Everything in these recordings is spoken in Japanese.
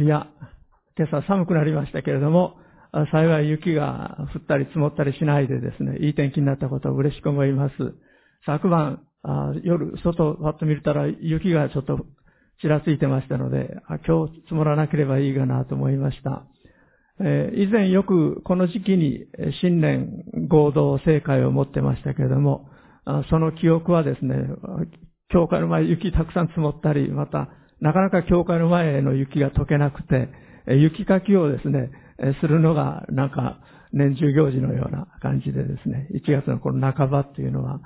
いや、今朝寒くなりましたけれども、幸い雪が降ったり積もったりしないでですね、いい天気になったことを嬉しく思います。昨晩、夜、外をパッと見たら雪がちょっとちらついてましたので、今日積もらなければいいかなと思いました。えー、以前よくこの時期に新年合同正会を持ってましたけれども、その記憶はですね、教会の前雪たくさん積もったり、またなかなか教会の前の雪が溶けなくて、雪かきをですね、するのがなんか年中行事のような感じでですね、1月のこの半ばっていうのは、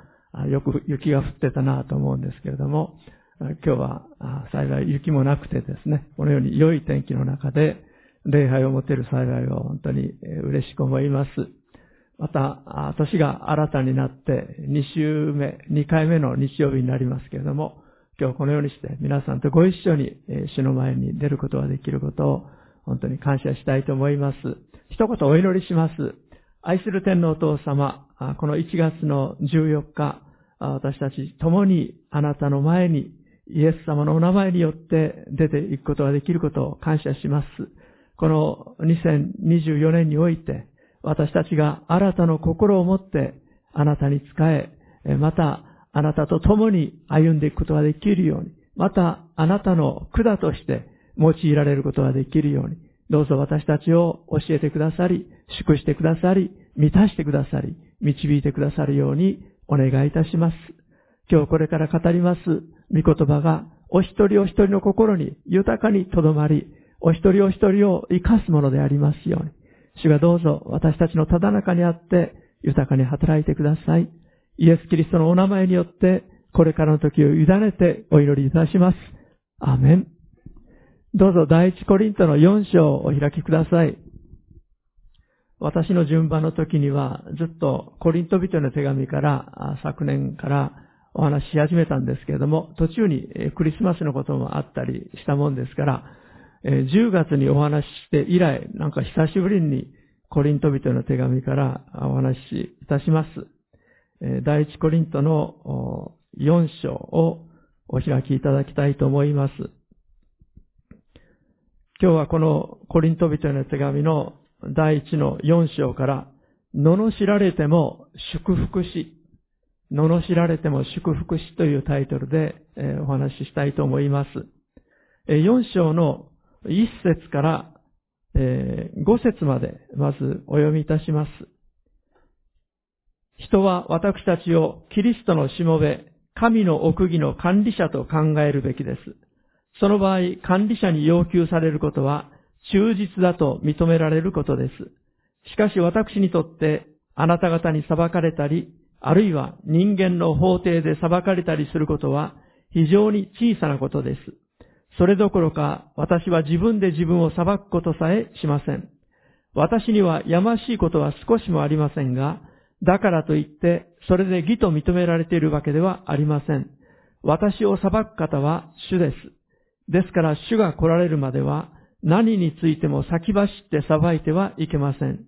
よく雪が降ってたなと思うんですけれども、今日は幸い雪もなくてですね、このように良い天気の中で礼拝を持てる幸いを本当に嬉しく思います。また、年が新たになって2週目、2回目の日曜日になりますけれども、今日このようにして皆さんとご一緒に主の前に出ることができることを本当に感謝したいと思います。一言お祈りします。愛する天皇お父様、この1月の14日、私たち共にあなたの前にイエス様のお名前によって出ていくことができることを感謝します。この2024年において、私たちが新たな心を持ってあなたに仕え、またあなたと共に歩んでいくことができるように、またあなたの管として用いられることができるように、どうぞ私たちを教えてくださり、祝してくださり、満たしてくださり、導いてくださるようにお願いいたします。今日これから語ります御言葉がお一人お一人の心に豊かにとどまり、お一人お一人を生かすものでありますように。主がどうぞ私たちのただ中にあって豊かに働いてください。イエス・キリストのお名前によってこれからの時を委ねてお祈りいたします。アメン。どうぞ第一コリントの4章をお開きください。私の順番の時にはずっとコリント人の手紙から昨年からお話しし始めたんですけれども、途中にクリスマスのこともあったりしたもんですから、10月にお話しして以来、なんか久しぶりにコリント人の手紙からお話しいたします。第一コリントの4章をお開きいただきたいと思います。今日はこのコリント人の手紙の第一の4章から、罵られても祝福し、罵られても祝福しというタイトルでお話ししたいと思います。4章の1節から5節までまずお読みいたします。人は私たちをキリストのしもべ、神の奥義の管理者と考えるべきです。その場合、管理者に要求されることは忠実だと認められることです。しかし私にとってあなた方に裁かれたり、あるいは人間の法廷で裁かれたりすることは非常に小さなことです。それどころか私は自分で自分を裁くことさえしません。私にはやましいことは少しもありませんが、だからといってそれで義と認められているわけではありません。私を裁く方は主です。ですから主が来られるまでは何についても先走って裁いてはいけません。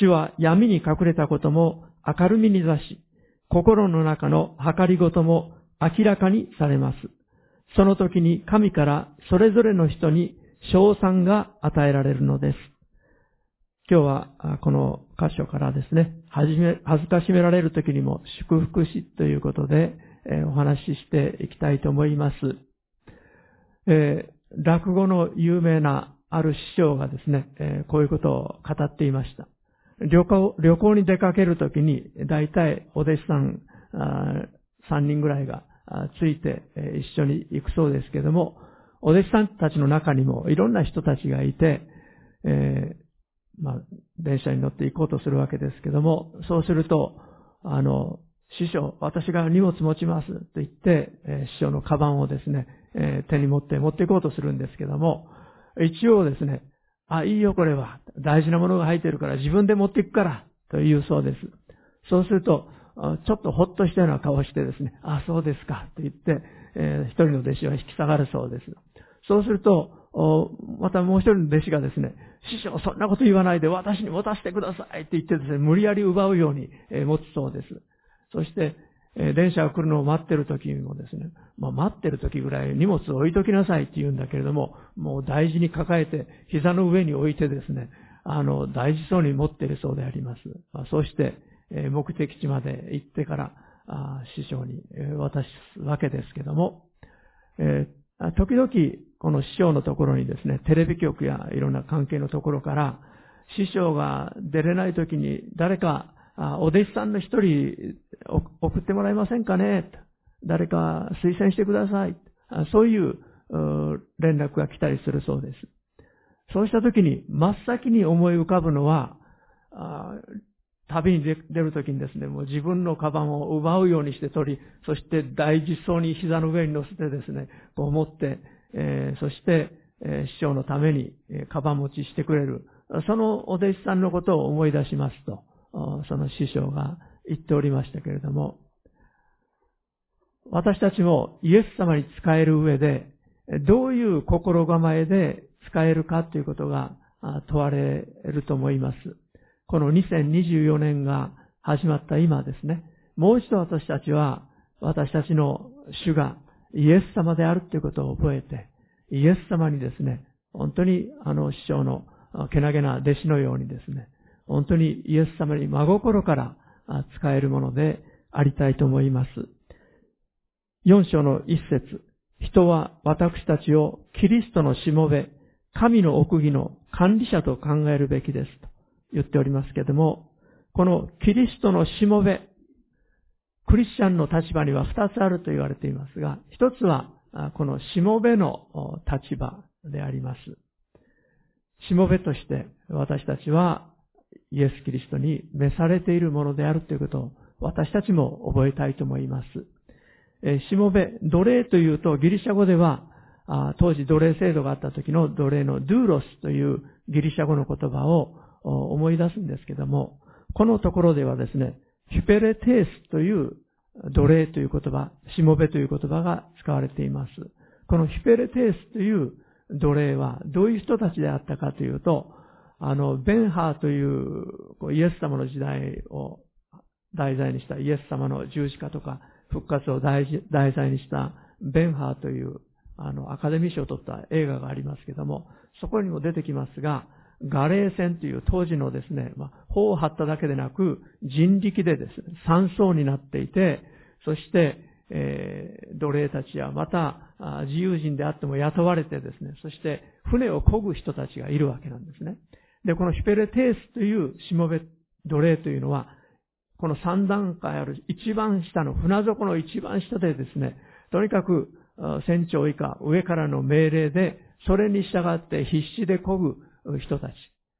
主は闇に隠れたことも明るみに出し、心の中の計りごとも明らかにされます。その時に神からそれぞれの人に賞賛が与えられるのです。今日はこの箇所からですね、はじめ、恥ずかしめられる時にも祝福しということで、えお話ししていきたいと思います。えー、落語の有名なある師匠がですね、え、こういうことを語っていました。旅行、旅行に出かけるときに、大体お弟子さん3人ぐらいがついて一緒に行くそうですけども、お弟子さんたちの中にもいろんな人たちがいて、え、まあ、電車に乗って行こうとするわけですけども、そうすると、あの、師匠、私が荷物持ちますと言って、え、師匠のカバンをですね、え、手に持って持っていこうとするんですけども、一応ですね、あ、いいよこれは。大事なものが入ってるから自分で持っていくから、というそうです。そうすると、ちょっとほっとしたような顔してですね、あ、そうですか、と言って、えー、一人の弟子は引き下がるそうです。そうすると、またもう一人の弟子がですね、師匠そんなこと言わないで私に持たせてくださいって言ってですね、無理やり奪うように、持つそうです。そして、電車が来るのを待ってる時もですね、まあ、待ってる時ぐらい荷物を置いときなさいって言うんだけれども、もう大事に抱えて、膝の上に置いてですね、あの、大事そうに持っているそうであります。まあ、そして、目的地まで行ってから、あ師匠に渡すわけですけども、えー、時々、この師匠のところにですね、テレビ局やいろんな関係のところから、師匠が出れない時に誰かお弟子さんの一人送ってもらえませんかね？誰か推薦してください。そういう連絡が来たりするそうです。そうした時に真っ先に思い浮かぶのは、旅に出るときにですね、もう自分のカバンを奪うようにして取り、そして大事そうに膝の上に乗せてですね、こう持って、えー、そして、え、師匠のために、えー、カバン持ちしてくれる。そのお弟子さんのことを思い出しますと、その師匠が言っておりましたけれども、私たちもイエス様に仕える上で、どういう心構えで使えるかということが問われると思います。この2024年が始まった今ですね、もう一度私たちは、私たちの主がイエス様であるということを覚えて、イエス様にですね、本当にあの師匠のけなげな弟子のようにですね、本当にイエス様に真心から使えるものでありたいと思います。4章の一節。人は私たちをキリストのしもべ、神の奥義の管理者と考えるべきですと言っておりますけれども、このキリストのしもべ、クリスチャンの立場には二つあると言われていますが、一つはこのしもべの立場であります。しもべとして私たちはイエス・キリストに召されているものであるということを私たちも覚えたいと思います。しもべ、奴隷というとギリシャ語では当時奴隷制度があった時の奴隷のドゥーロスというギリシャ語の言葉を思い出すんですけども、このところではですね、ヒペレテースという奴隷という言葉、しもべという言葉が使われています。このヒペレテースという奴隷はどういう人たちであったかというと、あの、ベンハーというイエス様の時代を題材にしたイエス様の十字架とか復活を題材にしたベンハーというあのアカデミー賞を取った映画がありますけども、そこにも出てきますが、ガレー船という当時のですね、まあ、砲を張っただけでなく人力でですね、三層になっていて、そして、えー、奴隷たちやまた自由人であっても雇われてですね、そして船を漕ぐ人たちがいるわけなんですね。で、このヒペレテースというしもべ奴隷というのは、この三段階ある一番下の船底の一番下でですね、とにかく船長以下、上からの命令で、それに従って必死で漕ぐ人たち。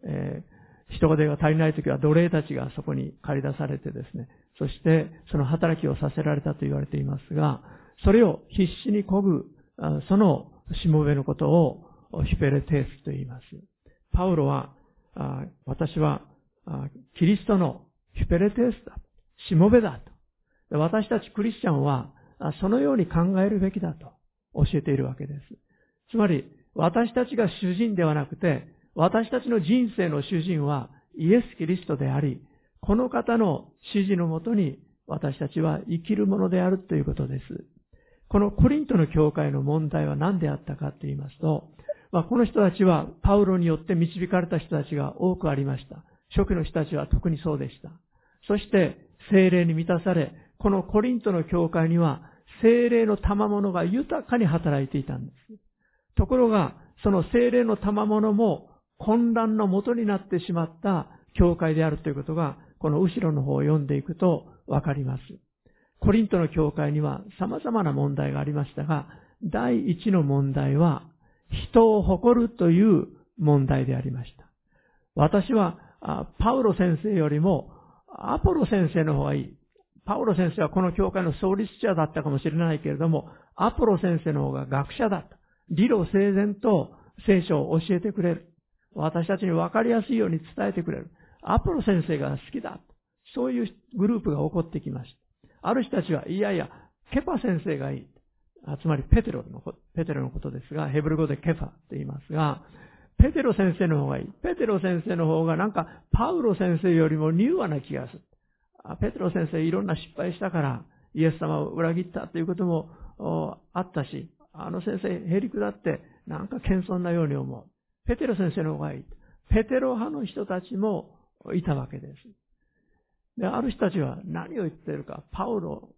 えー、人手が足りないときは奴隷たちがそこに駆り出されてですね、そしてその働きをさせられたと言われていますが、それを必死に漕ぐ、そのしもべのことをヒペレテースと言います。パウロは私はキリストのヒペレテースだ。しもべだと。私たちクリスチャンはそのように考えるべきだと教えているわけです。つまり私たちが主人ではなくて私たちの人生の主人はイエス・キリストでありこの方の指示のもとに私たちは生きるものであるということです。このコリントの教会の問題は何であったかと言いますと、まあ、この人たちはパウロによって導かれた人たちが多くありました。初期の人たちは特にそうでした。そして精霊に満たされ、このコリントの教会には精霊の賜物が豊かに働いていたんです。ところが、その精霊の賜物も混乱のもとになってしまった教会であるということが、この後ろの方を読んでいくとわかります。コリントの教会には様々な問題がありましたが、第一の問題は人を誇るという問題でありました。私は、パウロ先生よりも、アポロ先生の方がいい。パウロ先生はこの教会の創立者だったかもしれないけれども、アポロ先生の方が学者だった。理路整然と聖書を教えてくれる。私たちに分かりやすいように伝えてくれる。アポロ先生が好きだ。そういうグループが起こってきました。ある人たちは、いやいや、ケパ先生がいい。つまりペテロの、ペテロのことですが、ヘブル語でケファと言いますが、ペテロ先生の方がいい。ペテロ先生の方がなんか、パウロ先生よりも柔和な気がする。ペテロ先生いろんな失敗したから、イエス様を裏切ったということもあったし、あの先生、へりくだってなんか謙遜なように思う。ペテロ先生の方がいい。ペテロ派の人たちもいたわけです。で、ある人たちは何を言ってるか、パウロ、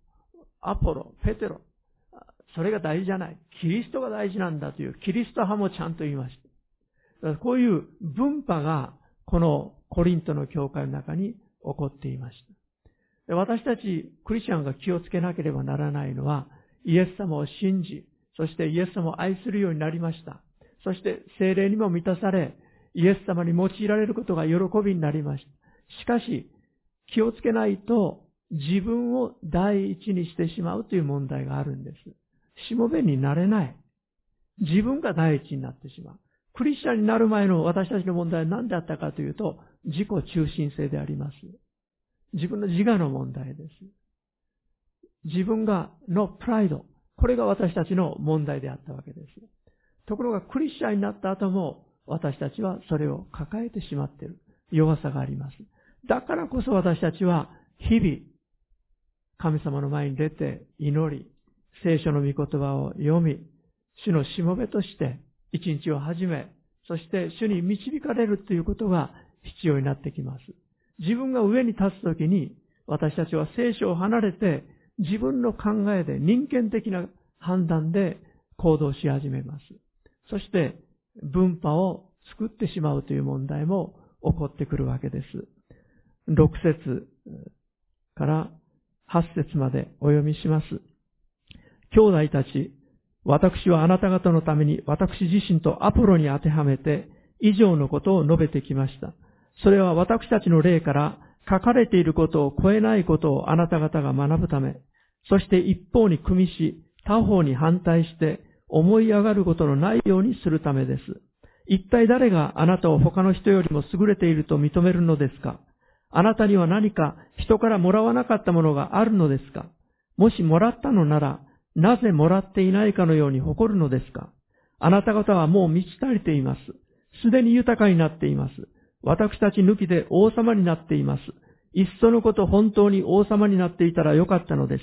アポロ、ペテロ、それが大事じゃない。キリストが大事なんだというキリスト派もちゃんと言いました。こういう分派がこのコリントの教会の中に起こっていました。私たちクリスチャンが気をつけなければならないのは、イエス様を信じ、そしてイエス様を愛するようになりました。そして精霊にも満たされ、イエス様に用いられることが喜びになりました。しかし、気をつけないと自分を第一にしてしまうという問題があるんです。しもべになれない。自分が第一になってしまう。クリスチャンになる前の私たちの問題は何であったかというと、自己中心性であります。自分の自我の問題です。自分がのプライド。これが私たちの問題であったわけです。ところがクリスチャンになった後も私たちはそれを抱えてしまっている弱さがあります。だからこそ私たちは日々神様の前に出て祈り、聖書の御言葉を読み、主のしもべとして一日を始め、そして主に導かれるということが必要になってきます。自分が上に立つときに、私たちは聖書を離れて、自分の考えで人間的な判断で行動し始めます。そして、分派を作ってしまうという問題も起こってくるわけです。6節から8節までお読みします。兄弟たち、私はあなた方のために私自身とアポロに当てはめて以上のことを述べてきました。それは私たちの例から書かれていることを超えないことをあなた方が学ぶため、そして一方に組みし、他方に反対して思い上がることのないようにするためです。一体誰があなたを他の人よりも優れていると認めるのですか？あなたには何か人からもらわなかったものがあるのですか？もしもらったのなら、なぜもらっていないかのように誇るのですか？あなた方はもう満ち足りています。すでに豊かになっています。私たち抜きで王様になっています。いっそのこと本当に王様になっていたらよかったのです。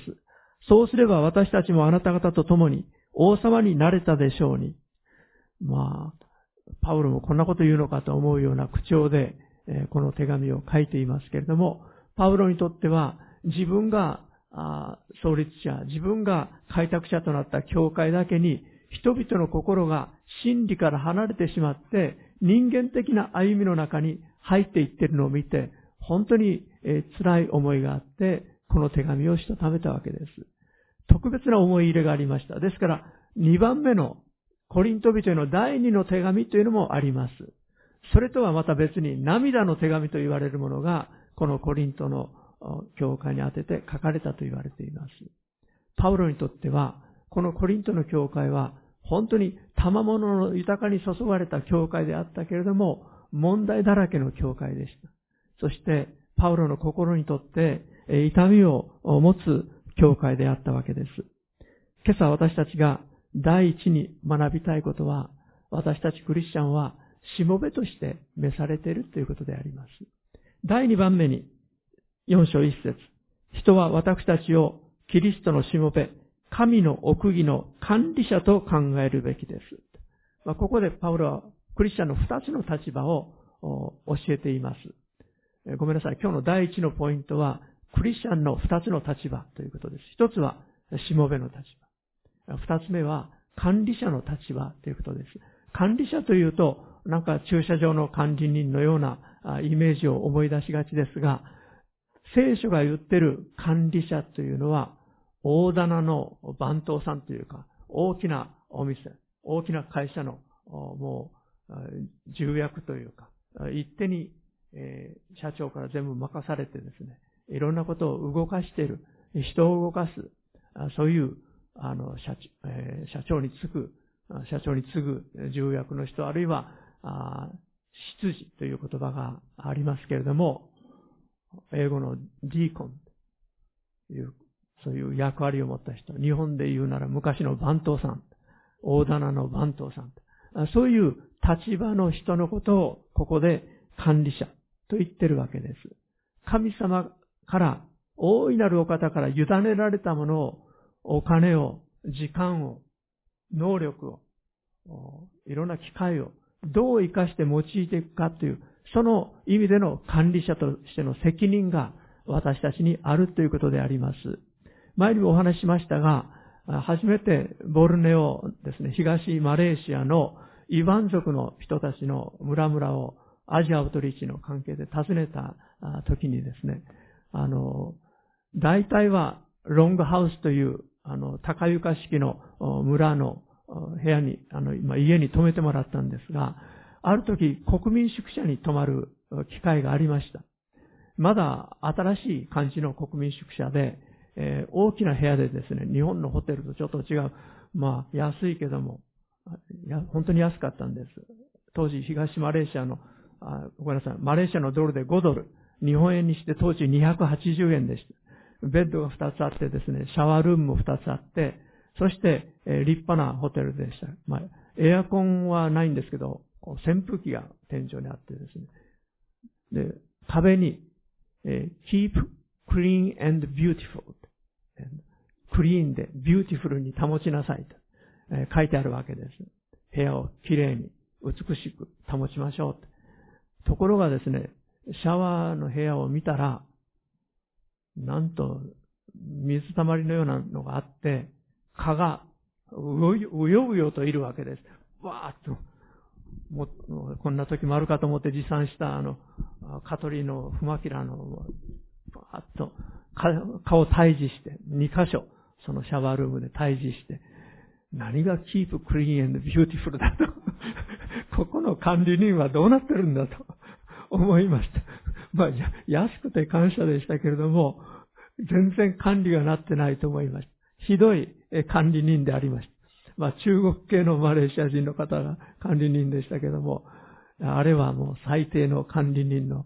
そうすれば私たちもあなた方と共に王様になれたでしょうに。まあ、パウロもこんなこと言うのかと思うような口調で、えこの手紙を書いていますけれども、パウロにとっては自分が創立者、自分が開拓者となった教会だけに、人々の心が真理から離れてしまって、人間的な歩みの中に入っていっているのを見て、本当に、え辛い思いがあって、この手紙をしたためたわけです。特別な思い入れがありました。ですから、2番目のコリント人への第2の手紙というのもあります。それとはまた別に涙の手紙と言われるものが、このコリントの教会に当てて書かれたと言われています。パウロにとっては、このコリントの教会は、本当に賜物の豊かに注がれた教会であったけれども、問題だらけの教会でした。そして、パウロの心にとって、痛みを持つ教会であったわけです。今朝私たちが第一に学びたいことは、私たちクリスチャンは、しもべとして召されているということであります。第二番目に、4章1節人は私たちをキリストのしもべ、神の奥義の管理者と考えるべきです。まあ、ここでパウロはクリスチャンの2つの立場を教えています。ごめんなさい。今日の第一のポイントは、クリスチャンの2つの立場ということです。1つは、しもべの立場。2つ目は、管理者の立場ということです。管理者というと、なんか駐車場の管理人のようなイメージを思い出しがちですが、聖書が言ってる管理者というのは、大棚の番頭さんというか、大きなお店、大きな会社の、もう、重役というか、一手に、社長から全部任されてですね、いろんなことを動かしている、人を動かす、そういう、あの、社,、え、社長につく、社長に次ぐ重役の人、あるいは、あ執事という言葉がありますけれども、英語のディーコンという、そういう役割を持った人。日本で言うなら昔の番頭さん。大棚の番頭さん。そういう立場の人のことをここで管理者と言ってるわけです。神様から大いなるお方から委ねられたものを、お金を、時間を、能力を、いろんな機会を、どう生かして用いていくかという、その意味での管理者としての責任が私たちにあるということであります。前にもお話ししましたが、初めてボルネオですね、東マレーシアのイバン族の人たちの村々をアジアアウトリーチの関係で訪ねた時にですね、あの、大体はロングハウスという、あの、高床式の村の部屋に、あの、今家に泊めてもらったんですが、ある時国民宿舎に泊まる機会がありました。まだ新しい感じの国民宿舎で、えー、大きな部屋でですね、日本のホテルとちょっと違う、まあ安いけども、本当に安かったんです。当時東マレーシアの、あごめんなさい、マレーシアのドルで5ドル、日本円にして当時280円でした。ベッドが2つあってですね、シャワールームも2つあって、そして、え、立派なホテルでした。まあ、エアコンはないんですけど、扇風機が天井にあってですね。で、壁に、えー、keep clean and beautiful クリーンでビューティフルに保ちなさいと、えー、書いてあるわけです。部屋をきれいに美しく保ちましょうと。ところがですね、シャワーの部屋を見たら、なんと水たまりのようなのがあって、蚊がうようよといるわけです。わーっと。もこんな時もあるかと思って持参したあの、カトリーのフマキラの、バーッと顔退治して、2箇所、そのシャワールームで退治して、何が keep clean and beautiful だと。ここの管理人はどうなってるんだと思いました。まあ、安くて感謝でしたけれども、全然管理がなってないと思いました。ひどい管理人でありました。まあ、中国系のマレーシア人の方が管理人でしたけども、あれはもう最低の管理人の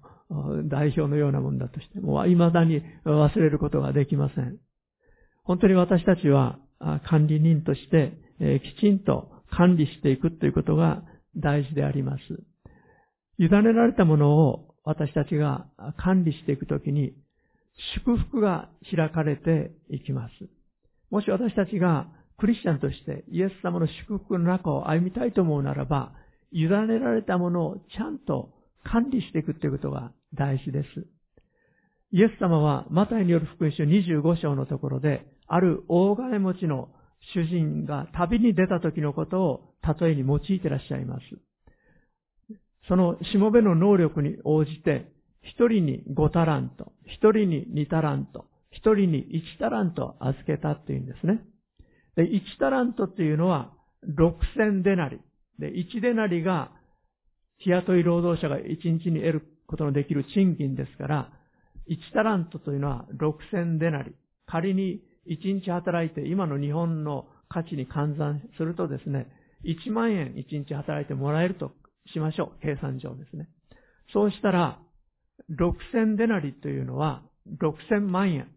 代表のようなもんだとして、もう未だに忘れることができません。本当に私たちは管理人としてきちんと管理していくということが大事であります。委ねられたものを私たちが管理していくときに祝福が開かれていきます。もし私たちがクリスチャンとしてイエス様の祝福の中を歩みたいと思うならば、委ねられたものをちゃんと管理していくということが大事です。イエス様はマタイによる福音書25章のところで、ある大金持ちの主人が旅に出た時のことを例えに用いていらっしゃいます。そのしもべの能力に応じて、一人に5タラント、一人に2タラント、一人に1タラント預けたっていうんですね。で、1タラントっていうのは6000デナリ。で、1デナリが日雇い労働者が1日に得ることのできる賃金ですから、1タラントというのは6000デナリ。仮に1日働いて今の日本の価値に換算するとですね、1万円1日働いてもらえるとしましょう。計算上ですね。そうしたら、6000デナリというのは6000万円。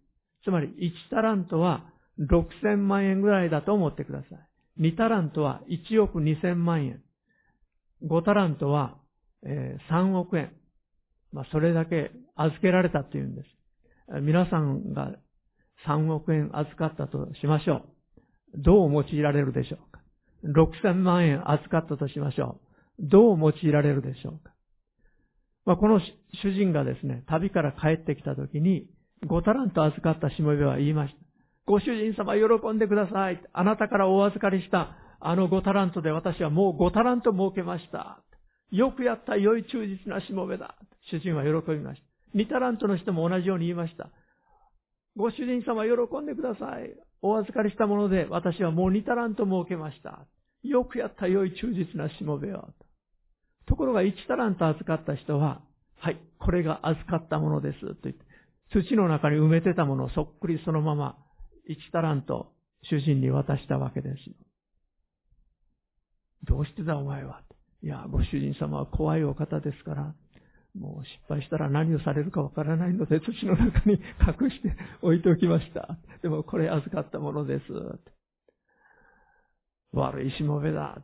つまり1タラントは6000万円ぐらいだと思ってください。2タラントは1億2000万円。5タラントは、え、3億円。まあ、それだけ預けられたというんです。皆さんが3億円預かったとしましょう。どう用いられるでしょうか ?6000 万円預かったとしましょう。どう用いられるでしょうか？まあ、この主人がですね、旅から帰ってきたときに、5タラント預かったしもべは言いました。ご主人様喜んでください。あなたからお預かりしたあの5タラントで私はもう5タラント儲けました。よくやった良い忠実なしもべだ。主人は喜びました。2タラントの人も同じように言いました。ご主人様喜んでください。お預かりしたもので私はもう2タラント儲けました。よくやった良い忠実なしもべよ。ところが1タラント預かった人は、はい、これが預かったものです。と言って、土の中に埋めてたものをそっくりそのまま1タラント主人に渡したわけですよ。どうしてだお前は。いや、ご主人様は怖いお方ですから、もう失敗したら何をされるかわからないので土の中に隠して置いておきました。でもこれ預かったものです。悪いしもべだ。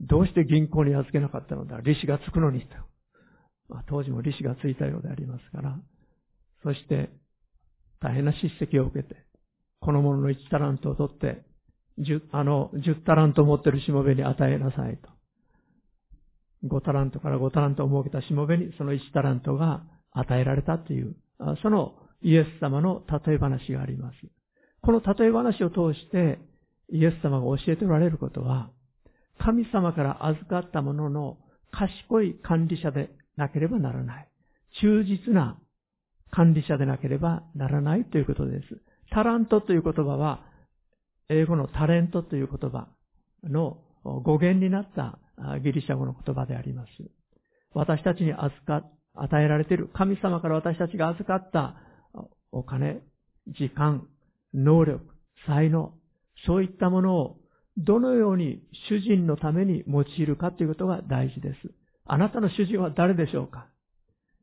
どうして銀行に預けなかったのだ？利子がつくのにと。まあ、当時も利子がついたようでありますから。そして、大変な叱責を受けて、この者の1タラントを取って、10, あの10タラントを持っているしもべに与えなさいと。5タラントから5タラントを設けたしもべにその1タラントが与えられたという、そのイエス様の例え話があります。この例え話を通してイエス様が教えておられることは、神様から預かったものの賢い管理者でなければならない。忠実な管理者でなければならないということです。タラントという言葉は、英語のタレントという言葉の語源になったギリシャ語の言葉であります。私たちに預か、与えられている、神様から私たちが預かったお金、時間、能力、才能、そういったものをどのように主人のために用いるかということが大事です。あなたの主人は誰でしょうか？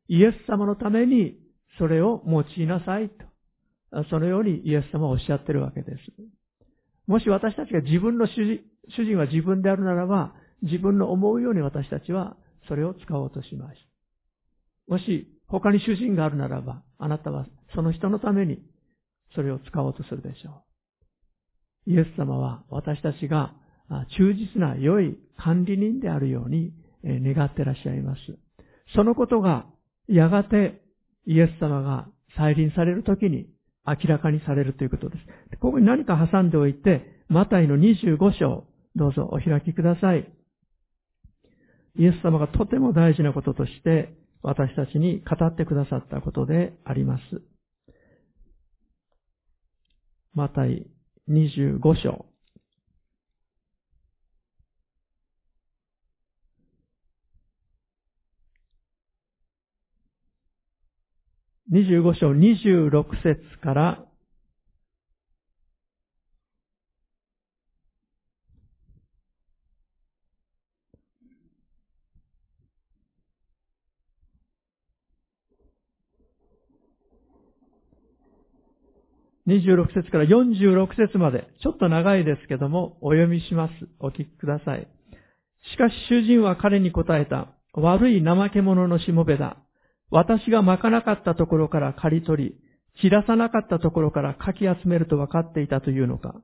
イエス様のためにそれを用いなさいと。そのようにイエス様はおっしゃってるわけです。もし私たちが自分の主人主人は自分であるならば、自分の思うように私たちはそれを使おうとします。もし他に主人があるならば、あなたはその人のためにそれを使おうとするでしょう。イエス様は私たちが忠実な良い管理人であるように願ってらっしゃいます。そのことがやがてイエス様が再臨されるときに明らかにされるということです。ここに何か挟んでおいて、マタイの25章、どうぞお開きください。イエス様がとても大事なこととして私たちに語ってくださったことであります。マタイ25章。25章26節から26節から46節まで、ちょっと長いですけども、お読みします。お聞きください。しかし主人は彼に答えた。悪い怠け者のしもべだ。私が巻かなかったところから刈り取り、散らさなかったところからかき集めると分かっていたというのか。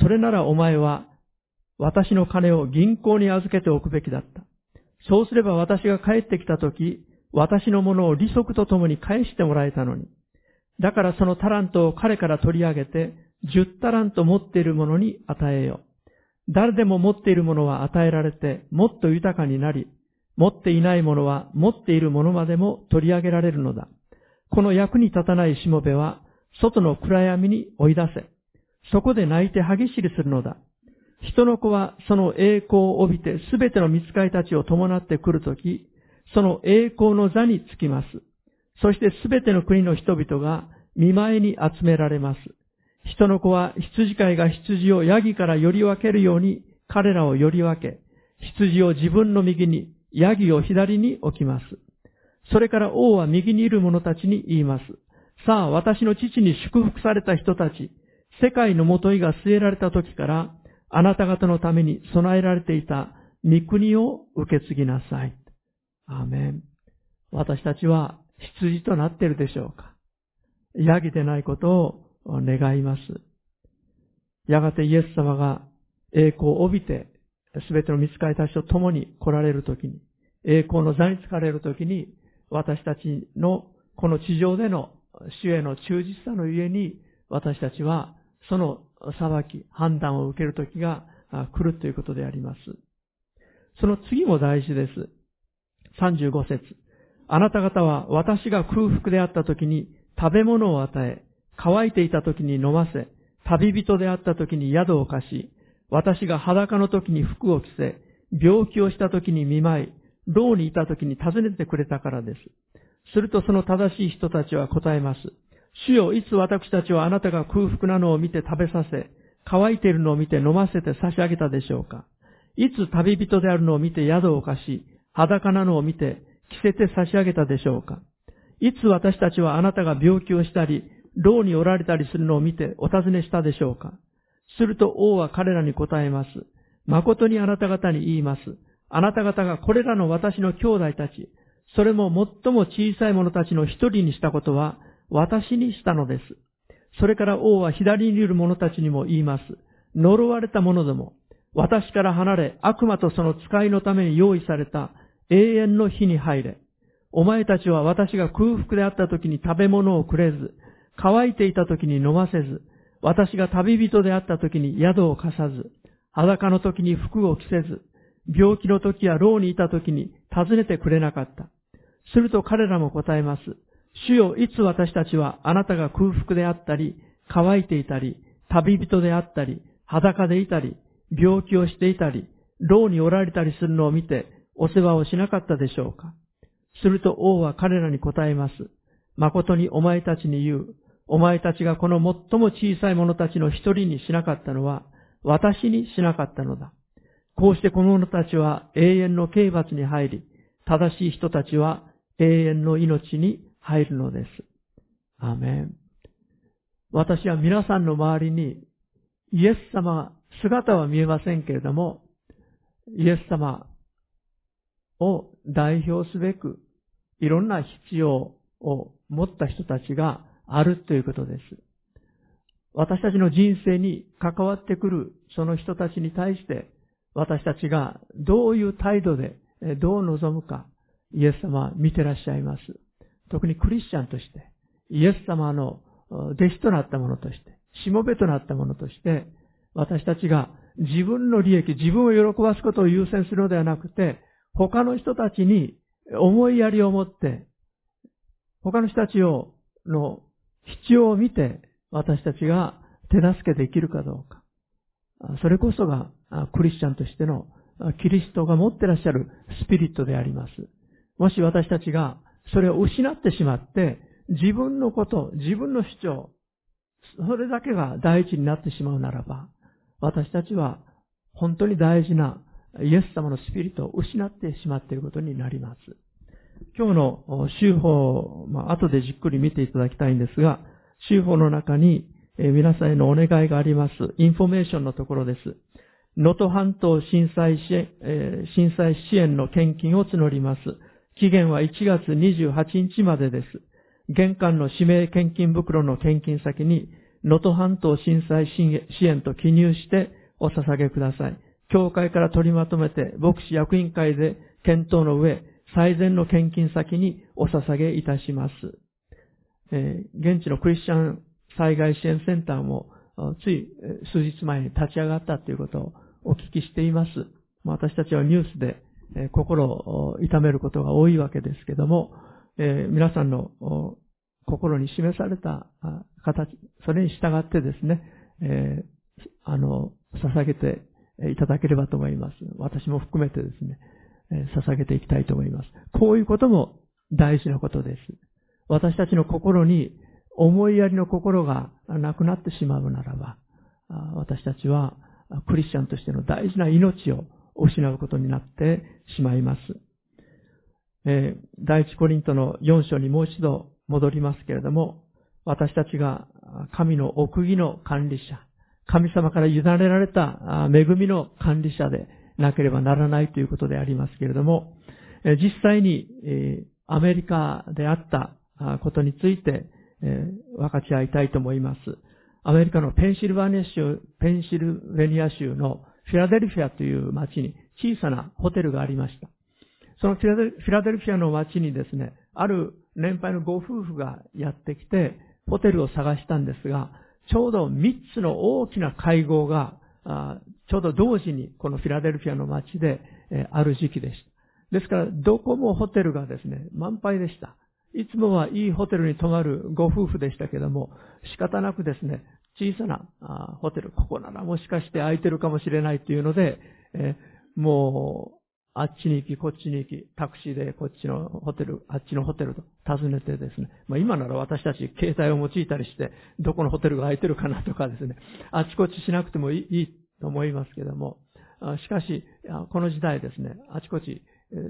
それならお前は、私の金を銀行に預けておくべきだった。そうすれば私が帰ってきたとき、私のものを利息とともに返してもらえたのに。だからそのタラントを彼から取り上げて、十タラント持っているものに与えよ。誰でも持っているものは与えられて、もっと豊かになり、持っていないものは持っているものまでも取り上げられるのだ。この役に立たないしもべは、外の暗闇に追い出せ。そこで泣いて歯ぎしりするのだ。人の子はその栄光を帯びてすべての見つかりたちを伴ってくるとき、その栄光の座につきます。そしてすべての国の人々が見舞いに集められます。人の子は羊飼いが羊をヤギから寄り分けるように彼らを寄り分け、羊を自分の右に、ヤギを左に置きます。それから王は右にいる者たちに言います。さあ、私の父に祝福された人たち、世界のもといが据えられた時から、あなた方のために備えられていた御国を受け継ぎなさい。アーメン。私たちは羊となっているでしょうか？ヤギでないことを願います。やがてイエス様が栄光を帯びてすべての見つかりたちと共に来られるときに、栄光の座につかれるときに、私たちのこの地上での主への忠実さのゆえに、私たちはその裁き、判断を受けるときが来るということであります。その次も大事です。35節あなた方は私が空腹であったときに食べ物を与え、乾いていたときに飲ませ、旅人であったときに宿を貸し、私が裸の時に服を着せ、病気をした時に見舞い、牢にいた時に訪ねてくれたからです。するとその正しい人たちは答えます。主よ、いつ私たちはあなたが空腹なのを見て食べさせ、乾いているのを見て飲ませて差し上げたでしょうか。いつ旅人であるのを見て宿を貸し、裸なのを見て着せて差し上げたでしょうか。いつ私たちはあなたが病気をしたり、牢におられたりするのを見てお尋ねしたでしょうか。すると王は彼らに答えます。誠にあなた方に言います。あなた方がこれらの私の兄弟たち、それも最も小さい者たちの一人にしたことは、私にしたのです。それから王は左にいる者たちにも言います。呪われた者ども、私から離れ、悪魔とその使いのために用意された永遠の火に入れ。お前たちは私が空腹であった時に食べ物をくれず、乾いていた時に飲ませず、私が旅人であった時に宿を貸さず、裸の時に服を着せず、病気の時や牢にいた時に尋ねてくれなかった。すると彼らも答えます。主よ、いつ私たちはあなたが空腹であったり、乾いていたり、旅人であったり、裸でいたり、病気をしていたり、牢におられたりするのを見て、お世話をしなかったでしょうか？すると王は彼らに答えます。誠にお前たちに言う。お前たちがこの最も小さい者たちの一人にしなかったのは、私にしなかったのだ。こうしてこの者たちは永遠の刑罰に入り、正しい人たちは永遠の命に入るのです。アメン。私は皆さんの周りにイエス様、姿は見えませんけれども、イエス様を代表すべくいろんな必要を持った人たちがあるということです。私たちの人生に関わってくるその人たちに対して私たちがどういう態度でどう望むかイエス様は見てらっしゃいます。特にクリスチャンとして、イエス様の弟子となったものとして、しもべとなったものとして、私たちが自分の利益、自分を喜ばすことを優先するのではなくて、他の人たちに思いやりを持って、他の人たちを、の必要を見て、私たちが手助けできるかどうか。それこそがクリスチャンとしてのキリストが持ってらっしゃるスピリットであります。もし私たちがそれを失ってしまって、自分のこと、自分の主張、それだけが第一になってしまうならば、私たちは本当に大事なイエス様のスピリットを失ってしまっていることになります。今日の修法、まあ、後でじっくり見ていただきたいんですが、修法の中に、皆さんへのお願いがあります。インフォメーションのところです。能登半島震災支援、震災支援の献金を募ります。期限は1月28日までです。玄関の指名献金袋の献金先に、能登半島震災支援と記入してお捧げください。教会から取りまとめて、牧師役員会で検討の上、最善の献金先にお捧げいたします。えー、現地のクリスチャン災害支援センターも、つい数日前に立ち上がったということをお聞きしています。私たちはニュースで心を痛めることが多いわけですけども、えー、皆さんの心に示された形、それに従ってですね、えー、あの、捧げていただければと思います。私も含めてですね、捧げていきたいと思います。こういうことも大事なことです。私たちの心に思いやりの心がなくなってしまうならば、私たちはクリスチャンとしての大事な命を失うことになってしまいます。えー、第一コリントの4章にもう一度戻りますけれども、私たちが神の奥義の管理者、神様から委ねられた恵みの管理者でなければならないということでありますけれども、実際にアメリカであったことについて分かち合いたいと思います。アメリカのペンシルバニア州、ペンシルベニア州のフィラデルフィアという町に小さなホテルがありました。そのフィラデルフィアの町にですね、ある年配のご夫婦がやってきて、ホテルを探したんですが、ちょうど3つの大きな会合が、ちょうど同時にこのフィラデルフィアの町で、ある時期でした。ですから、どこもホテルがですね、満杯でした。いつもはいいホテルに泊まるご夫婦でしたけども、仕方なくですね、小さなホテル、ここならもしかして空いてるかもしれないというので、もう、あっちに行き、こっちに行き、タクシーでこっちのホテル、あっちのホテルと訪ねてですね、まあ今なら私たち携帯を用いたりして、どこのホテルが空いてるかなとかですね、あちこちしなくてもいいと思いますけども、しかし、この時代ですね、あちこち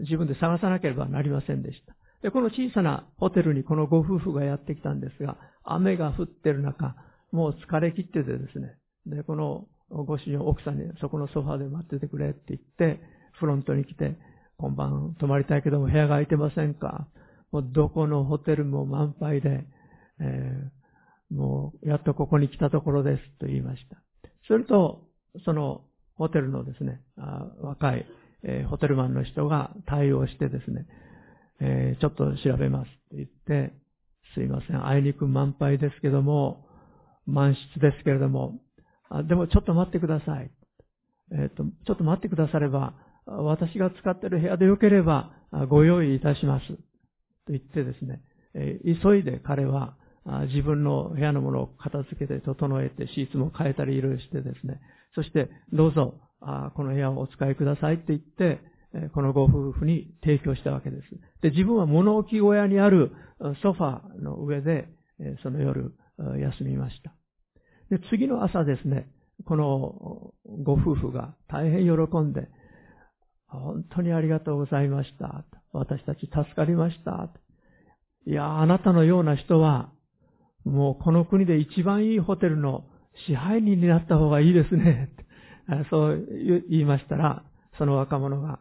自分で探さなければなりませんでした。で、この小さなホテルにこのご夫婦がやってきたんですが、雨が降ってる中、もう疲れ切っててですね。で、このご主人、奥さんにそこのソファで待っててくれって言って、フロントに来て、今晩泊まりたいけども部屋が空いてませんかもうどこのホテルも満杯で、えー、もう、やっとここに来たところですと言いました。すると、そのホテルのですね、あ若い、えー、ホテルマンの人が対応してですね、えー、ちょっと調べますと言って、すいません、あいにく満杯ですけども、満室ですけれども、あでもちょっと待ってください。えっ、と、ちょっと待ってくだされば、私が使っている部屋でよければご用意いたします。と言ってですね、急いで彼は自分の部屋のものを片付けて整えてシーツも変えたりいろいろしてですね、そしてどうぞこの部屋をお使いくださいって言って、このご夫婦に提供したわけです。で、自分は物置小屋にあるソファーの上で、その夜休みました。で、次の朝ですね、このご夫婦が大変喜んで、本当にありがとうございました。私たち助かりました。いや、あなたのような人は、もうこの国で一番いいホテルの支配人になった方がいいですね。そう言いましたら、その若者が、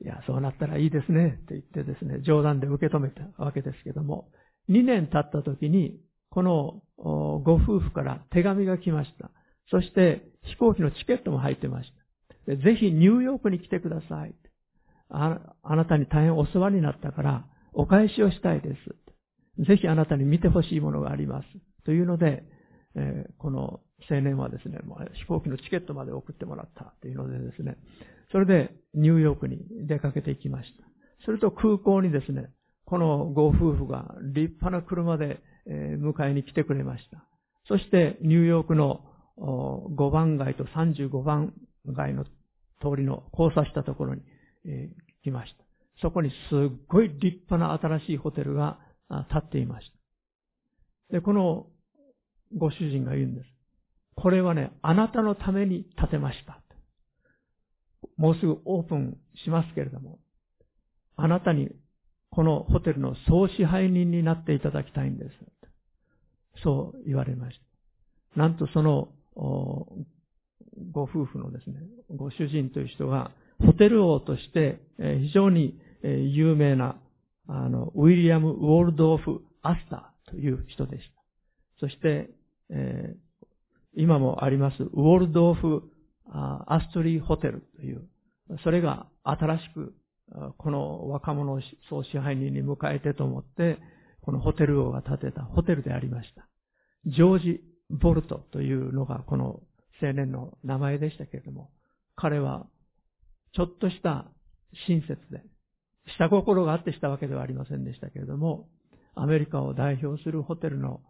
いや、そうなったらいいですね。って言ってですね、冗談で受け止めたわけですけども、2年経った時に、このご夫婦から手紙が来ました。そして飛行機のチケットも入ってました。ぜひニューヨークに来てください。ああなたに大変お世話になったからお返しをしたいです。ぜひあなたに見てほしいものがあります。というので、えー、この青年はですね、飛行機のチケットまで送ってもらったというのでですね、それでニューヨークに出かけていきました。すると空港にですね、このご夫婦が立派な車で迎えに来てくれました。そしてニューヨークの5番街と35番街の通りの交差したところに来ました。そこにすっごい立派な新しいホテルが建っていました。で、このご主人が言うんです。これはね、あなたのために建てました。もうすぐオープンしますけれども、あなたにこのホテルの総支配人になっていただきたいんです。そう言われました。なんとそのご夫婦のですね、ご主人という人が、ホテル王として非常に有名な、あの、ウィリアム・ウォールドーフ・アスターという人でした。そして、えー、今もあります、ウォルドーフ・アストリーホテルという、それが新しく、この若者を総支配人に迎えてと思って、このホテル王が建てたホテルでありました。ジョージ・ボルトというのがこの青年の名前でしたけれども、彼はちょっとした親切で、下心があってしたわけではありませんでしたけれども、アメリカを代表するホテルの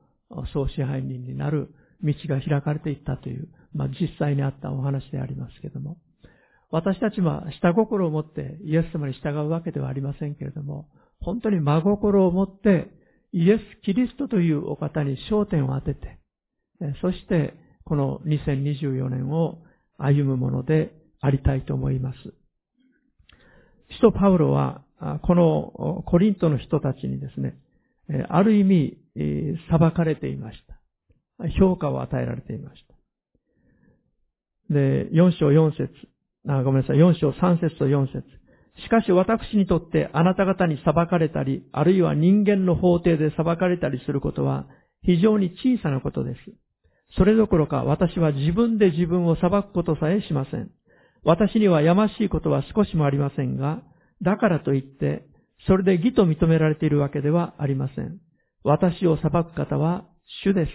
総支配人になる道が開かれていったという、まあ、実際にあったお話でありますけれども、私たちは下心を持ってイエス様に従うわけではありませんけれども、本当に真心を持ってイエス・キリストというお方に焦点を当てて、そしてこの2024年を歩むものでありたいと思います。使徒パウロは、このコリントの人たちにですね、ある意味、裁かれていました。評価を与えられていました。で、4章4節あ、ごめんなさい、4章3節と4節しかし私にとってあなた方に裁かれたり、あるいは人間の法廷で裁かれたりすることは非常に小さなことです。それどころか私は自分で自分を裁くことさえしません。私にはやましいことは少しもありませんが、だからといって、それで義と認められているわけではありません。私を裁く方は主です。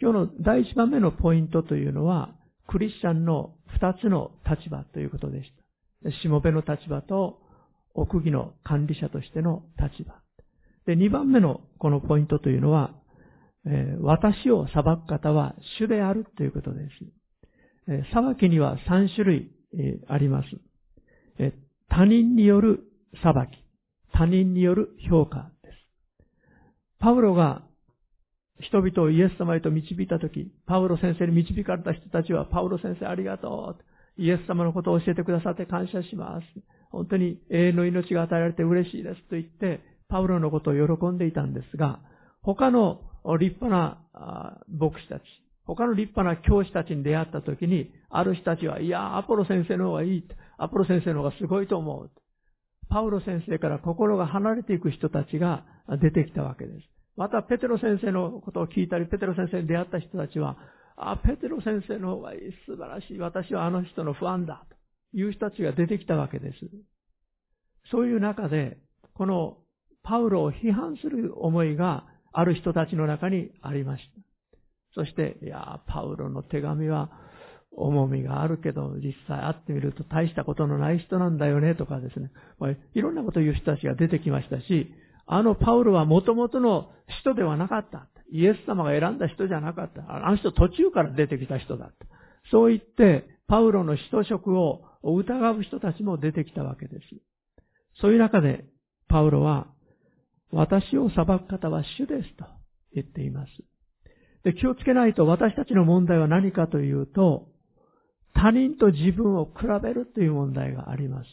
今日の第一番目のポイントというのは、クリスチャンの二つの立場ということでした。しもべの立場と、奥義の管理者としての立場。で、二番目のこのポイントというのは、私を裁く方は主であるということです。裁きには三種類、あります、他人による裁き、他人による評価です。パウロが人々をイエス様へと導いたとき、パウロ先生に導かれた人たちは、パウロ先生ありがとう。イエス様のことを教えてくださって感謝します。本当に永遠の命が与えられて嬉しいですと言って、パウロのことを喜んでいたんですが、他の立派な牧師たち、他の立派な教師たちに出会った時に、ある人たちは、いや、アポロ先生の方がいい。アポロ先生の方がすごいと思う。パウロ先生から心が離れていく人たちが出てきたわけです。また、ペテロ先生のことを聞いたり、ペテロ先生に出会った人たちは、あ、ペテロ先生の方がいい素晴らしい。私はあの人の不安だ。という人たちが出てきたわけです。そういう中で、このパウロを批判する思いがある人たちの中にありました。そして、いや、パウロの手紙は重みがあるけど、実際会ってみると大したことのない人なんだよね、とかですね。まいろんなことを言う人たちが出てきましたし、あのパウロは元々の人ではなかった。イエス様が選んだ人じゃなかった。あの人途中から出てきた人だった。そう言って、パウロの使徒職を疑う人たちも出てきたわけです。そういう中で、パウロは、私を裁く方は主ですと言っています。で気をつけないと私たちの問題は何かというと、他人と自分を比べるという問題があります。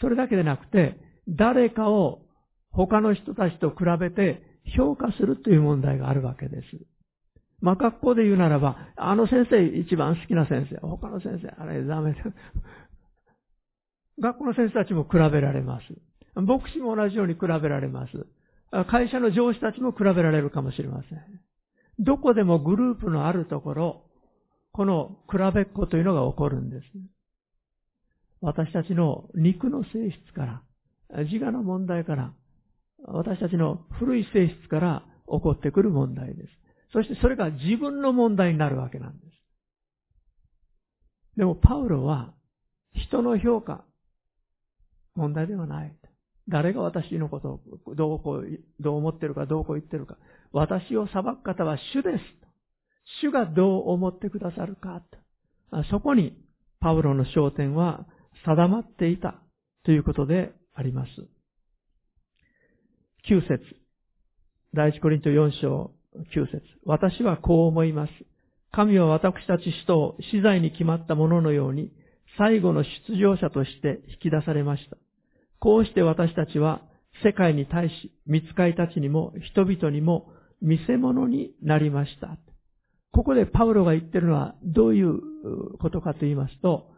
それだけでなくて、誰かを他の人たちと比べて評価するという問題があるわけです。まあ、学校で言うならば、あの先生一番好きな先生、他の先生、あれダメだ。学校の先生たちも比べられます。牧師も同じように比べられます。会社の上司たちも比べられるかもしれません。どこでもグループのあるところ、この比べっこというのが起こるんです。私たちの肉の性質から、自我の問題から、私たちの古い性質から起こってくる問題です。そしてそれが自分の問題になるわけなんです。でもパウロは人の評価、問題ではない。誰が私のことをどうこう、どう思ってるか、どうこう言ってるか。私を裁く方は主です。主がどう思ってくださるか。そこにパウロの焦点は定まっていたということであります。9節第一コリント4章9節私はこう思います。神は私たち人を死罪に決まったもののように最後の出場者として引き出されました。こうして私たちは世界に対し、見つかいたちにも人々にも見せ物になりました。ここでパウロが言ってるのはどういうことかと言いますと、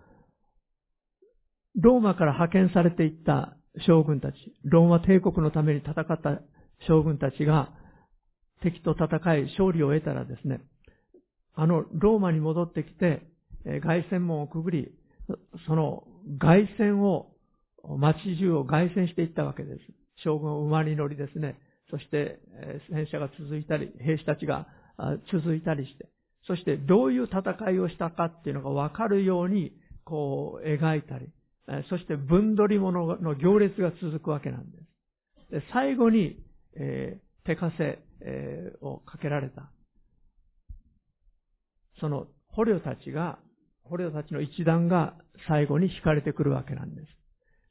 ローマから派遣されていった将軍たち、ローマ帝国のために戦った将軍たちが敵と戦い勝利を得たらですね、あのローマに戻ってきて、外戦門をくぐり、その外戦を、街中を外戦していったわけです。将軍を馬に乗りですね、そして戦車が続いたり、兵士たちが続いたりして、そしてどういう戦いをしたかっていうのがわかるように、こう描いたり、そして分取り物の行列が続くわけなんです。で最後に、えー、手枷、えー、をかけられた。その捕虜たちが、捕虜たちの一団が最後に惹かれてくるわけなんです。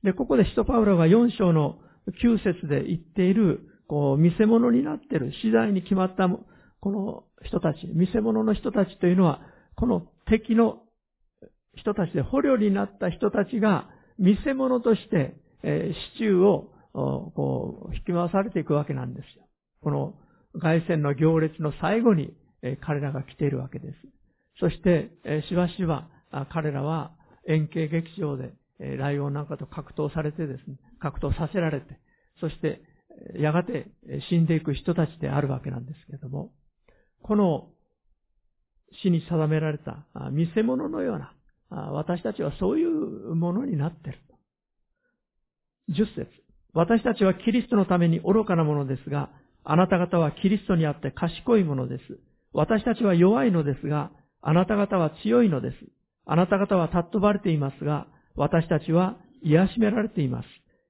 で、ここで使徒パウロが4章の9節で言っている、こう、見せ物になっている、次第に決まったこの人たち、見せ物の人たちというのは、この敵の人たちで捕虜になった人たちが見せ物として、えー、支柱をこう引き回されていくわけなんですよ。この外戦の行列の最後に、えー、彼らが来ているわけです。そして、えー、しばしば彼らは円形劇場で、ライオンなんかと格闘されてですね、格闘させられて、そしてやがて死んでいく人たちであるわけなんですけれども、この死に定められた見せ物のような私たちはそういうものになっている。十節私たちはキリストのために愚かなものですが、あなた方はキリストにあって賢いものです。私たちは弱いのですが、あなた方は強いのです。あなた方は尊ばれていますが、私たちは癒しめられています。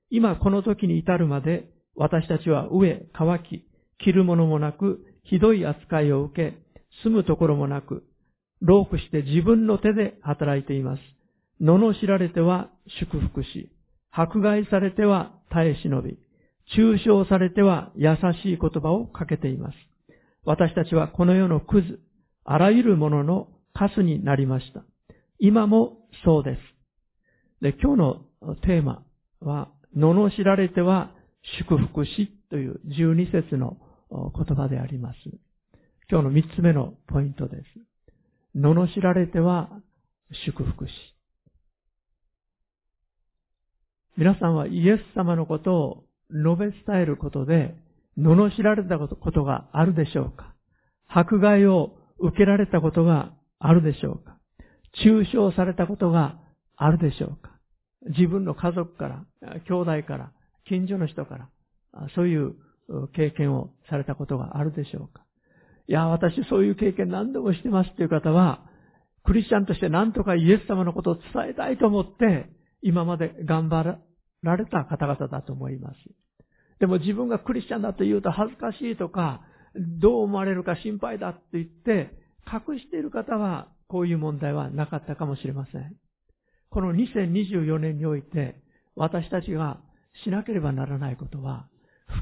今この時に至るまで、私たちは飢え、乾き、着るものもなく、ひどい扱いを受け、住むところもなく、労苦して自分の手で働いています。罵られては祝福し、迫害されては耐え忍び、抽象されては優しい言葉をかけています。私たちはこの世のクズ、あらゆるもののカスになりました。今もそうです。で、今日のテーマは、罵られては祝福しという12節の言葉であります。今日の3つ目のポイントです。罵られては祝福し。皆さんはイエス様のことを述べ伝えることで、罵られたことがあるでしょうか？迫害を受けられたことがあるでしょうか？中傷されたことがあるでしょうか？自分の家族から、兄弟から、近所の人から、そういう経験をされたことがあるでしょうかいや、私そういう経験何度もしてますっていう方は、クリスチャンとして何とかイエス様のことを伝えたいと思って、今まで頑張られた方々だと思います。でも自分がクリスチャンだと言うと恥ずかしいとか、どう思われるか心配だって言って、隠している方は、こういう問題はなかったかもしれません。この2024年において、私たちがしなければならないことは、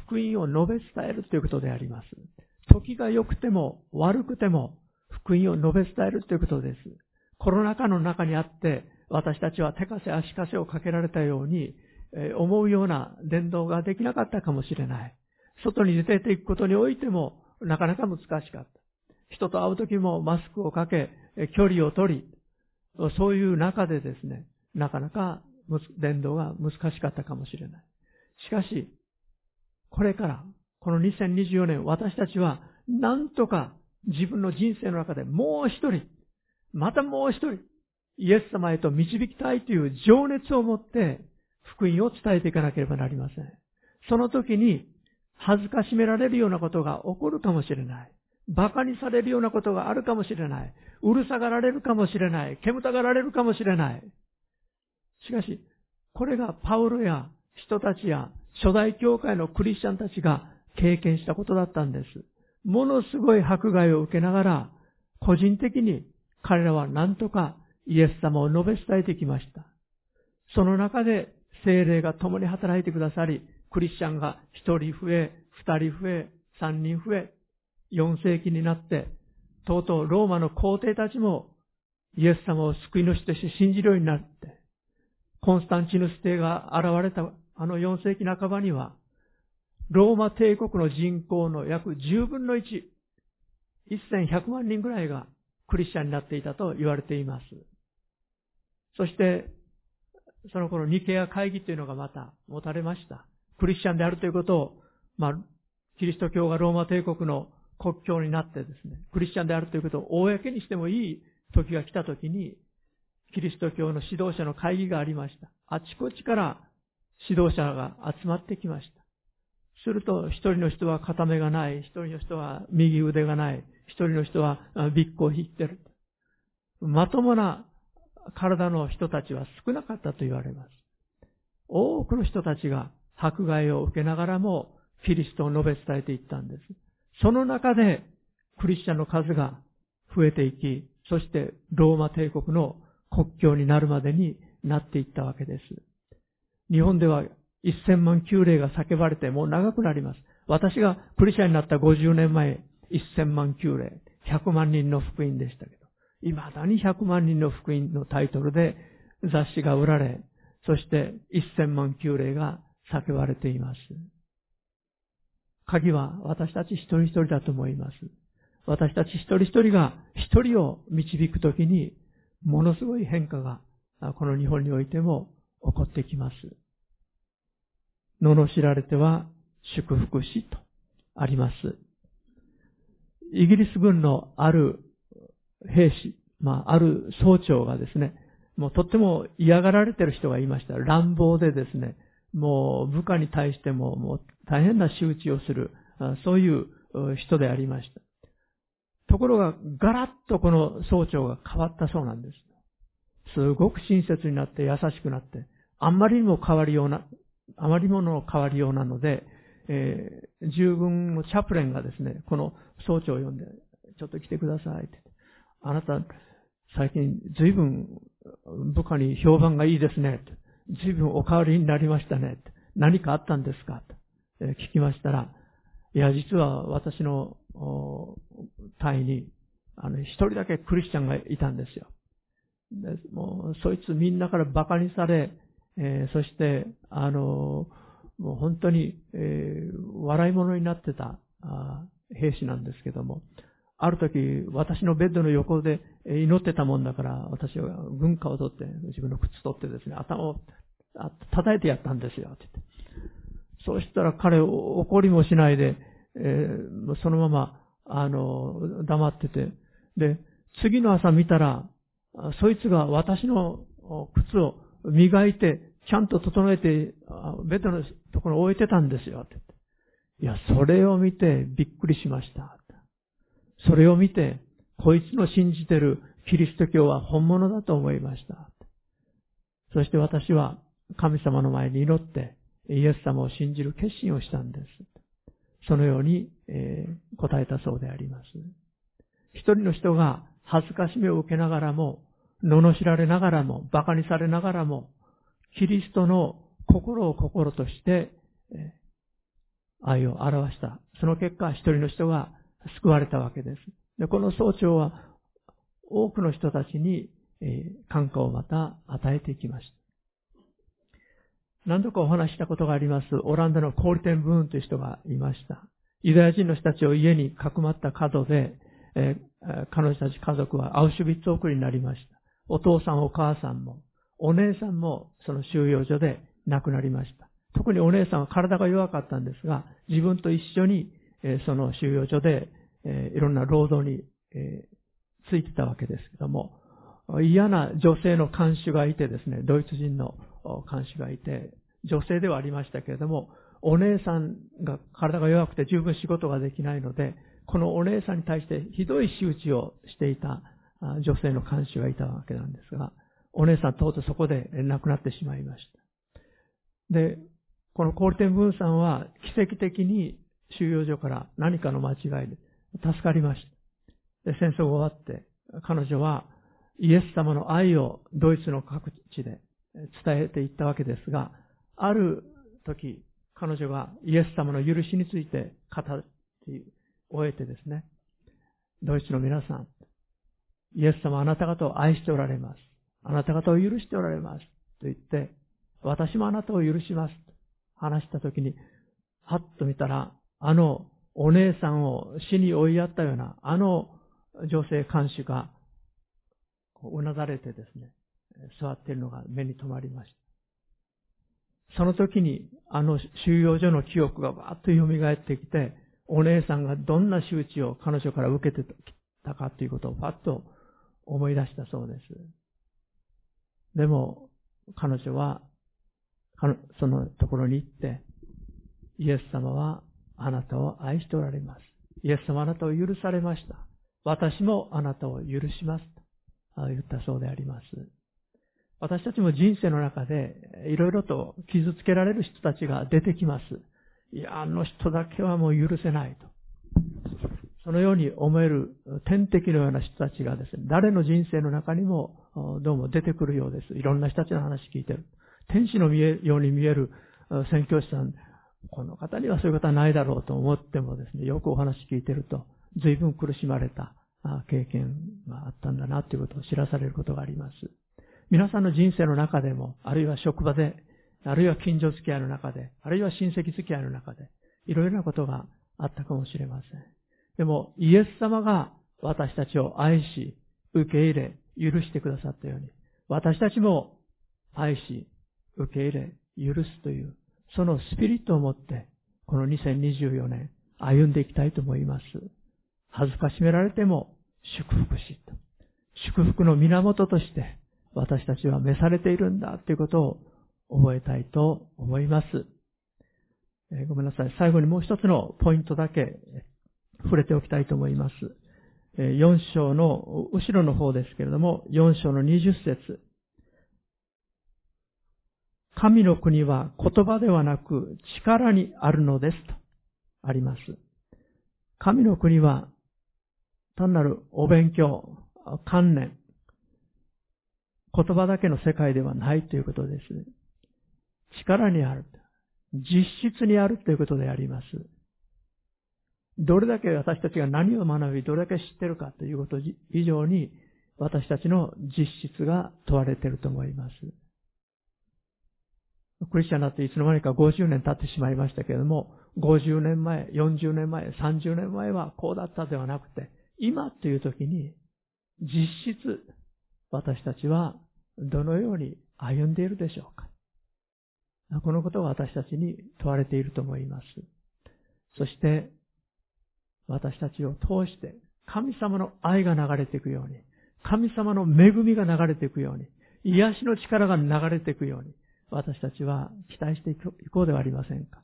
福音を述べ伝えるということであります。時が良くても悪くても福音を述べ伝えるということです。コロナ禍の中にあって、私たちは手かせ足かせをかけられたように、え思うような伝道ができなかったかもしれない。外に出ていくことにおいてもなかなか難しかった。人と会う時もマスクをかけ、距離を取り、そういう中でですね、なかなか伝道が難しかったかもしれない。しかし、これから、この2024年、私たちは、なんとか自分の人生の中でもう一人、またもう一人、イエス様へと導きたいという情熱を持って、福音を伝えていかなければなりません。その時に、恥ずかしめられるようなことが起こるかもしれない。馬鹿にされるようなことがあるかもしれない。うるさがられるかもしれない。煙たがられるかもしれない。しかし、これがパウロや人たちや初代教会のクリスチャンたちが経験したことだったんです。ものすごい迫害を受けながら、個人的に彼らは何とかイエス様を述べ伝えてきました。その中で精霊が共に働いてくださり、クリスチャンが一人増え、二人増え、三人増え、四世紀になって、とうとうローマの皇帝たちもイエス様を救い主として信じるようになって、コンスタンチヌス帝が現れたあの4世紀半ばには、ローマ帝国の人口の約10分の1、1100万人ぐらいがクリスチャンになっていたと言われています。そして、その頃ニケア会議というのがまた持たれました。クリスチャンであるということを、まあ、キリスト教がローマ帝国の国境になってですね、クリスチャンであるということを公にしてもいい時が来た時に、キリスト教の指導者の会議がありました。あちこちから指導者が集まってきました。すると、一人の人は片目がない、一人の人は右腕がない、一人の人はビッグを引ってる。まともな体の人たちは少なかったと言われます。多くの人たちが迫害を受けながらもキリストを述べ伝えていったんです。その中でクリスチャンの数が増えていき、そしてローマ帝国の国境になるまでになっていったわけです。日本では1000万旧例が叫ばれてもう長くなります。私がクリスチャンになった50年前、1000万旧例、100万人の福音でしたけど、未だに100万人の福音のタイトルで雑誌が売られ、そして1000万旧例が叫ばれています。鍵は私たち一人一人だと思います。私たち一人一人が一人を導くときに、ものすごい変化がこの日本においても起こってきます。罵られては祝福しとあります。イギリス軍のある兵士、まあ、ある総長がですね、もうとっても嫌がられてる人がいました。乱暴でですね、もう部下に対してももう大変な仕打ちをする、そういう人でありました。ところが、ガラッとこの総長が変わったそうなんです。すごく親切になって優しくなって、あんまりにも変わりような、あまりもの変わりようなので、えー、従軍のチャプレンがですね、この総長を呼んで、ちょっと来てくださいって。あなた、最近随分部下に評判がいいですねって。随分お変わりになりましたね。何かあったんですか？と聞きましたら、いや、実は私の隊に、あの、一人だけクリスチャンがいたんですよ。でもう、そいつみんなから馬鹿にされ、えー、そして、あの、もう本当に、えー、笑い物になってた兵士なんですけども、ある時、私のベッドの横で祈ってたもんだから、私は軍歌を取って、自分の靴取ってですね、頭を叩いてやったんですよ、ってそうしたら彼怒りもしないで、えー、そのまま、あの、黙ってて、で、次の朝見たら、そいつが私の靴を磨いて、ちゃんと整えて、ベッドのところに置いてたんですよ。ってっていや、それを見てびっくりしました。それを見て、こいつの信じてるキリスト教は本物だと思いました。そして私は神様の前に祈って、イエス様を信じる決心をしたんです。そのように、えー、答えたそうであります。一人の人が恥ずかしめを受けながらも、罵られながらも、馬鹿にされながらも、キリストの心を心として、愛を表した。その結果、一人の人が救われたわけです。でこの総長は多くの人たちに、えー、感化をまた与えていきました。何度かお話したことがあります、オランダのコールテンブーンという人がいました。ユダヤ人の人たちを家にかくまった角で、えー、彼女たち家族はアウシュビッツ送りになりました。お父さんお母さんも、お姉さんもその収容所で亡くなりました。特にお姉さんは体が弱かったんですが、自分と一緒に、その収容所で、いろんな労働に、えついてたわけですけども、嫌な女性の看守がいてですね、ドイツ人の看守がいて、女性ではありましたけれども、お姉さんが体が弱くて十分仕事ができないので、このお姉さんに対してひどい仕打ちをしていた女性の看守がいたわけなんですが、お姉さんとうとうそこで亡くなってしまいました。で、このコールテンブーンさんは奇跡的に収容所から何かの間違いで助かりました。で、戦争が終わって、彼女はイエス様の愛をドイツの各地で伝えていったわけですが、ある時、彼女がイエス様の許しについて語り終えてですね、ドイツの皆さん、イエス様あなた方を愛しておられます。あなた方を許しておられます。と言って、私もあなたを許します。話した時に、はっと見たら、あのお姉さんを死に追いやったような、あの女性看守が、うなだれてですね、座っているのが目に留まりました。その時に、あの収容所の記憶がバーッと蘇ってきて、お姉さんがどんな仕打ちを彼女から受けてきたかということをパッと思い出したそうです。でも、彼女は、そのところに行って、イエス様はあなたを愛しておられます。イエス様あなたを許されました。私もあなたを許します。と言ったそうであります。私たちも人生の中でいろいろと傷つけられる人たちが出てきます。いや、あの人だけはもう許せないと。そのように思える天敵のような人たちがですね、誰の人生の中にもどうも出てくるようです。いろんな人たちの話聞いてる。天使の見えように見える宣教師さん、この方にはそういうことはないだろうと思ってもですね、よくお話聞いてると、随分苦しまれた経験があったんだなということを知らされることがあります。皆さんの人生の中でも、あるいは職場で、あるいは近所付き合いの中で、あるいは親戚付き合いの中で、いろいろなことがあったかもしれません。でも、イエス様が私たちを愛し、受け入れ、許してくださったように、私たちも愛し、受け入れ、許すという、そのスピリットを持って、この2024年、歩んでいきたいと思います。恥ずかしめられても、祝福し、祝福の源として、私たちは召されているんだということを覚えたいと思います。えー、ごめんなさい。最後にもう一つのポイントだけ触れておきたいと思います。4章の後ろの方ですけれども、4章の20節神の国は言葉ではなく力にあるのですとあります。神の国は単なるお勉強、観念、言葉だけの世界ではないということです。力にある。実質にあるということであります。どれだけ私たちが何を学び、どれだけ知ってるかということ以上に、私たちの実質が問われていると思います。クリスチャンになっていつの間にか50年経ってしまいましたけれども、50年前、40年前、30年前はこうだったではなくて、今という時に、実質、私たちはどのように歩んでいるでしょうかこのことが私たちに問われていると思います。そして、私たちを通して、神様の愛が流れていくように、神様の恵みが流れていくように、癒しの力が流れていくように、私たちは期待していこうではありませんか。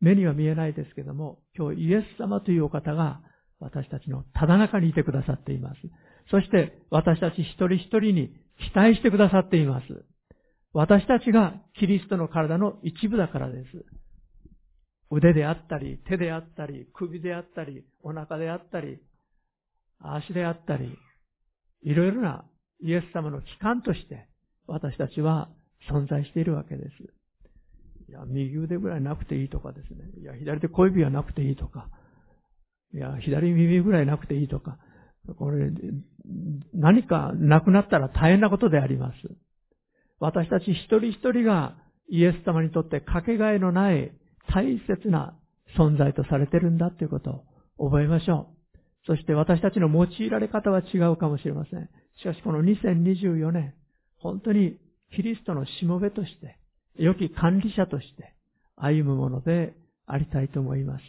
目には見えないですけども、今日イエス様というお方が私たちのただ中にいてくださっています。そして私たち一人一人に期待してくださっています。私たちがキリストの体の一部だからです。腕であったり、手であったり、首であったり、お腹であったり、足であったり、いろいろなイエス様の機関として私たちは存在しているわけです。いや、右腕ぐらいなくていいとかですね。いや、左手小指はなくていいとか。いや、左耳ぐらいなくていいとか。これ、何かなくなったら大変なことであります。私たち一人一人がイエス様にとってかけがえのない大切な存在とされてるんだということを覚えましょう。そして私たちの用いられ方は違うかもしれません。しかしこの2024年、本当にキリストのしもべとして、良き管理者として歩むものでありたいと思います。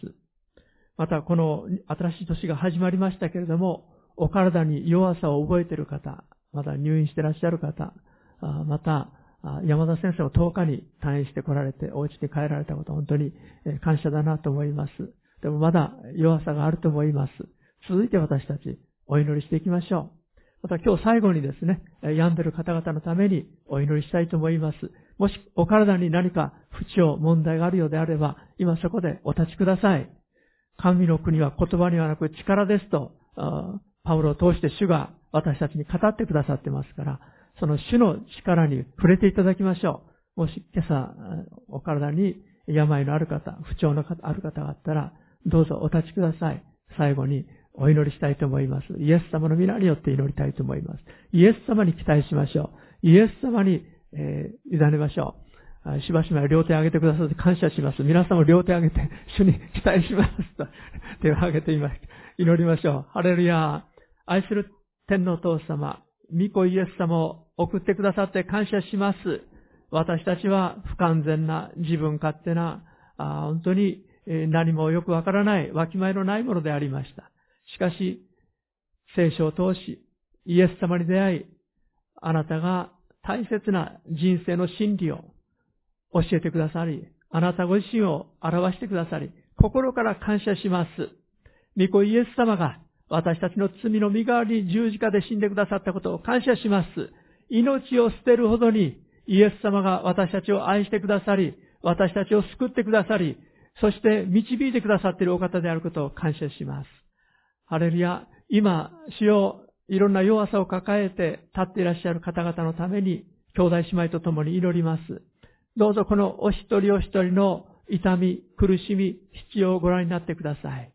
また、この新しい年が始まりましたけれども、お体に弱さを覚えている方、また入院していらっしゃる方、また、山田先生を10日に退院して来られて、お家に帰られたこと、本当に感謝だなと思います。でもまだ弱さがあると思います。続いて私たち、お祈りしていきましょう。また今日最後にですね、病んでる方々のためにお祈りしたいと思います。もしお体に何か不調、問題があるようであれば、今そこでお立ちください。神の国は言葉にはなく力ですと、パウロを通して主が私たちに語ってくださってますから、その主の力に触れていただきましょう。もし今朝、お体に病のある方、不調のある方があったら、どうぞお立ちください。最後にお祈りしたいと思います。イエス様の皆によって祈りたいと思います。イエス様に期待しましょう。イエス様に、えー、委ねましょう。しばしば両手を挙げてくださって感謝します。皆さんも両手を挙げて、主に期待しますと、手を挙げています。祈りましょう。ハレルヤ愛する天皇父様、御子イエス様を送ってくださって感謝します。私たちは不完全な、自分勝手な、あ本当に何もよくわからない、わきまえのないものでありました。しかし、聖書を通し、イエス様に出会い、あなたが大切な人生の真理を教えてくださり、あなたご自身を表してくださり、心から感謝します。御子イエス様が私たちの罪の身代わりに十字架で死んでくださったことを感謝します。命を捨てるほどにイエス様が私たちを愛してくださり、私たちを救ってくださり、そして導いてくださっているお方であることを感謝します。ハレルヤ、今、主よ、いろんな弱さを抱えて立っていらっしゃる方々のために、兄弟姉妹と共に祈ります。どうぞこのお一人お一人の痛み、苦しみ、必要をご覧になってください。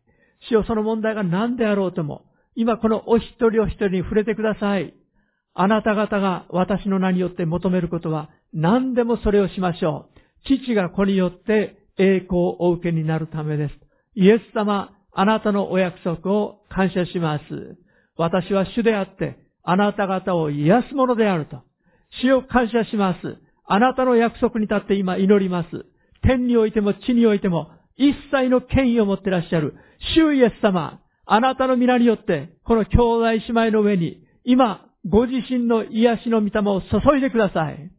主よその問題が何であろうとも、今このお一人お一人に触れてください。あなた方が私の名によって求めることは何でもそれをしましょう。父が子によって栄光をお受けになるためです。イエス様、あなたのお約束を感謝します。私は主であって、あなた方を癒すものであると。主を感謝します。あなたの約束に立って今祈ります。天においても地においても、一切の権威を持ってらっしゃる、主イエス様、あなたの皆によって、この兄弟姉妹の上に、今、ご自身の癒しの御霊を注いでください。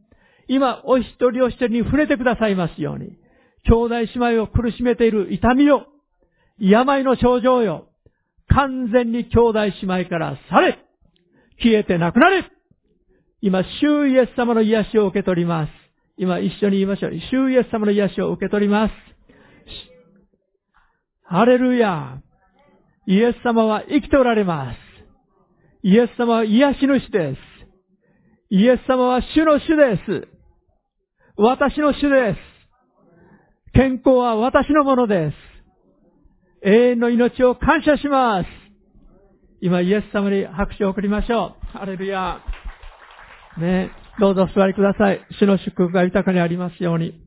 今、お一人お一人に触れてくださいますように、兄弟姉妹を苦しめている痛みを、病の症状よ、完全に兄弟姉妹からされ、消えてなくなれ今、主イエス様の癒しを受け取ります。今、一緒に言いましょう。主イエス様の癒しを受け取ります。ハレルヤイエス様は生きておられます。イエス様は癒し主です。イエス様は主の主です。私の主です。健康は私のものです。永遠の命を感謝します。今、イエス様に拍手を送りましょう。アレルヤ。ね、どうぞお座りください。主の祝福が豊かにありますように。